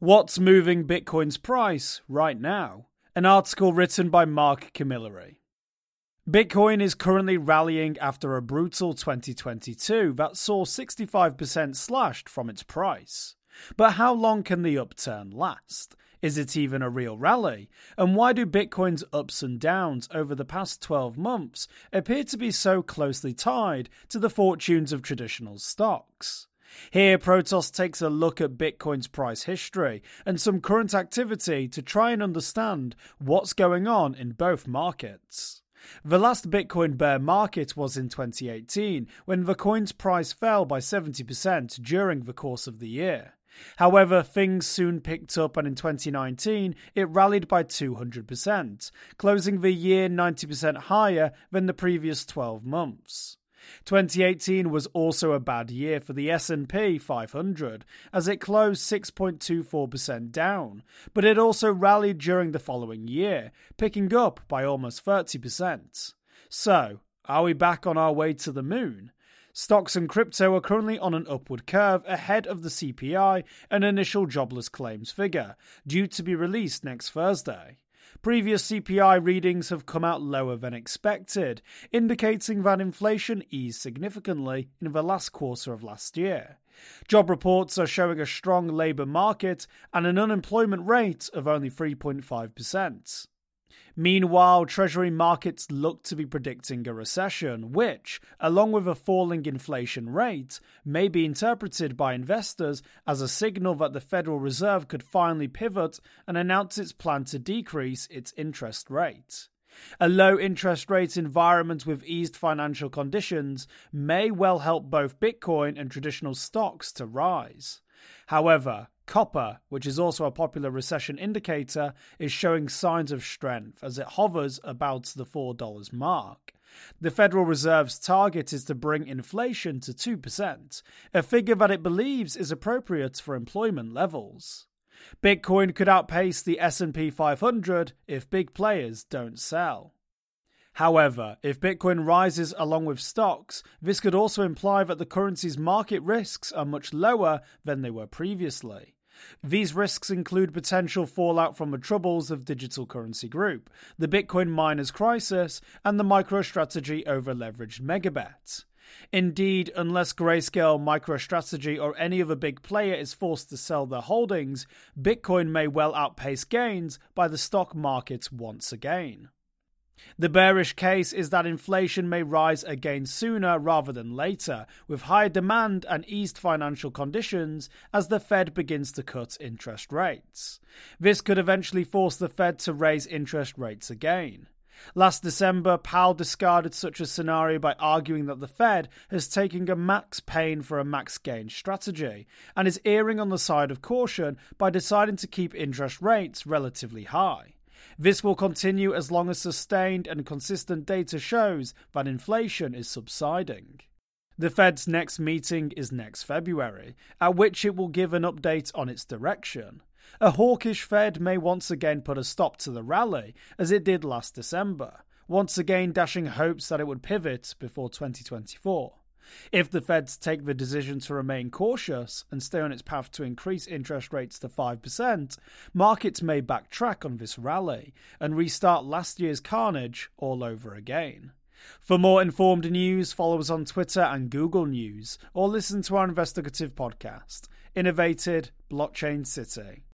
What's moving Bitcoin's price right now? An article written by Mark Camilleri. Bitcoin is currently rallying after a brutal 2022 that saw 65% slashed from its price. But how long can the upturn last? Is it even a real rally? And why do Bitcoin's ups and downs over the past 12 months appear to be so closely tied to the fortunes of traditional stocks? Here, Protos takes a look at Bitcoin's price history and some current activity to try and understand what's going on in both markets. The last Bitcoin bear market was in 2018, when the coin's price fell by 70% during the course of the year. However, things soon picked up, and in 2019, it rallied by 200%, closing the year 90% higher than the previous 12 months. 2018 was also a bad year for the S&P 500 as it closed 6.24% down, but it also rallied during the following year, picking up by almost 30%. So, are we back on our way to the moon? Stocks and crypto are currently on an upward curve ahead of the CPI and initial jobless claims figure, due to be released next Thursday. Previous CPI readings have come out lower than expected, indicating that inflation eased significantly in the last quarter of last year. Job reports are showing a strong labour market and an unemployment rate of only 3.5%. Meanwhile, Treasury markets look to be predicting a recession, which, along with a falling inflation rate, may be interpreted by investors as a signal that the Federal Reserve could finally pivot and announce its plan to decrease its interest rate. A low interest rate environment with eased financial conditions may well help both Bitcoin and traditional stocks to rise. However, Copper, which is also a popular recession indicator, is showing signs of strength as it hovers about the $4 mark. The Federal Reserve's target is to bring inflation to 2%, a figure that it believes is appropriate for employment levels. Bitcoin could outpace the S&P 500 if big players don't sell. However, if Bitcoin rises along with stocks, this could also imply that the currency's market risks are much lower than they were previously. These risks include potential fallout from the troubles of Digital Currency Group, the Bitcoin miners crisis, and the MicroStrategy over leveraged megabet. Indeed, unless Grayscale, MicroStrategy, or any other big player is forced to sell their holdings, Bitcoin may well outpace gains by the stock market once again. The bearish case is that inflation may rise again sooner rather than later, with higher demand and eased financial conditions as the Fed begins to cut interest rates. This could eventually force the Fed to raise interest rates again. Last December, Powell discarded such a scenario by arguing that the Fed has taken a max pain for a max gain strategy and is erring on the side of caution by deciding to keep interest rates relatively high. This will continue as long as sustained and consistent data shows that inflation is subsiding. The Fed's next meeting is next February, at which it will give an update on its direction. A hawkish Fed may once again put a stop to the rally, as it did last December, once again dashing hopes that it would pivot before 2024. If the Feds take the decision to remain cautious and stay on its path to increase interest rates to 5%, markets may backtrack on this rally and restart last year's carnage all over again. For more informed news, follow us on Twitter and Google News, or listen to our investigative podcast, Innovated Blockchain City.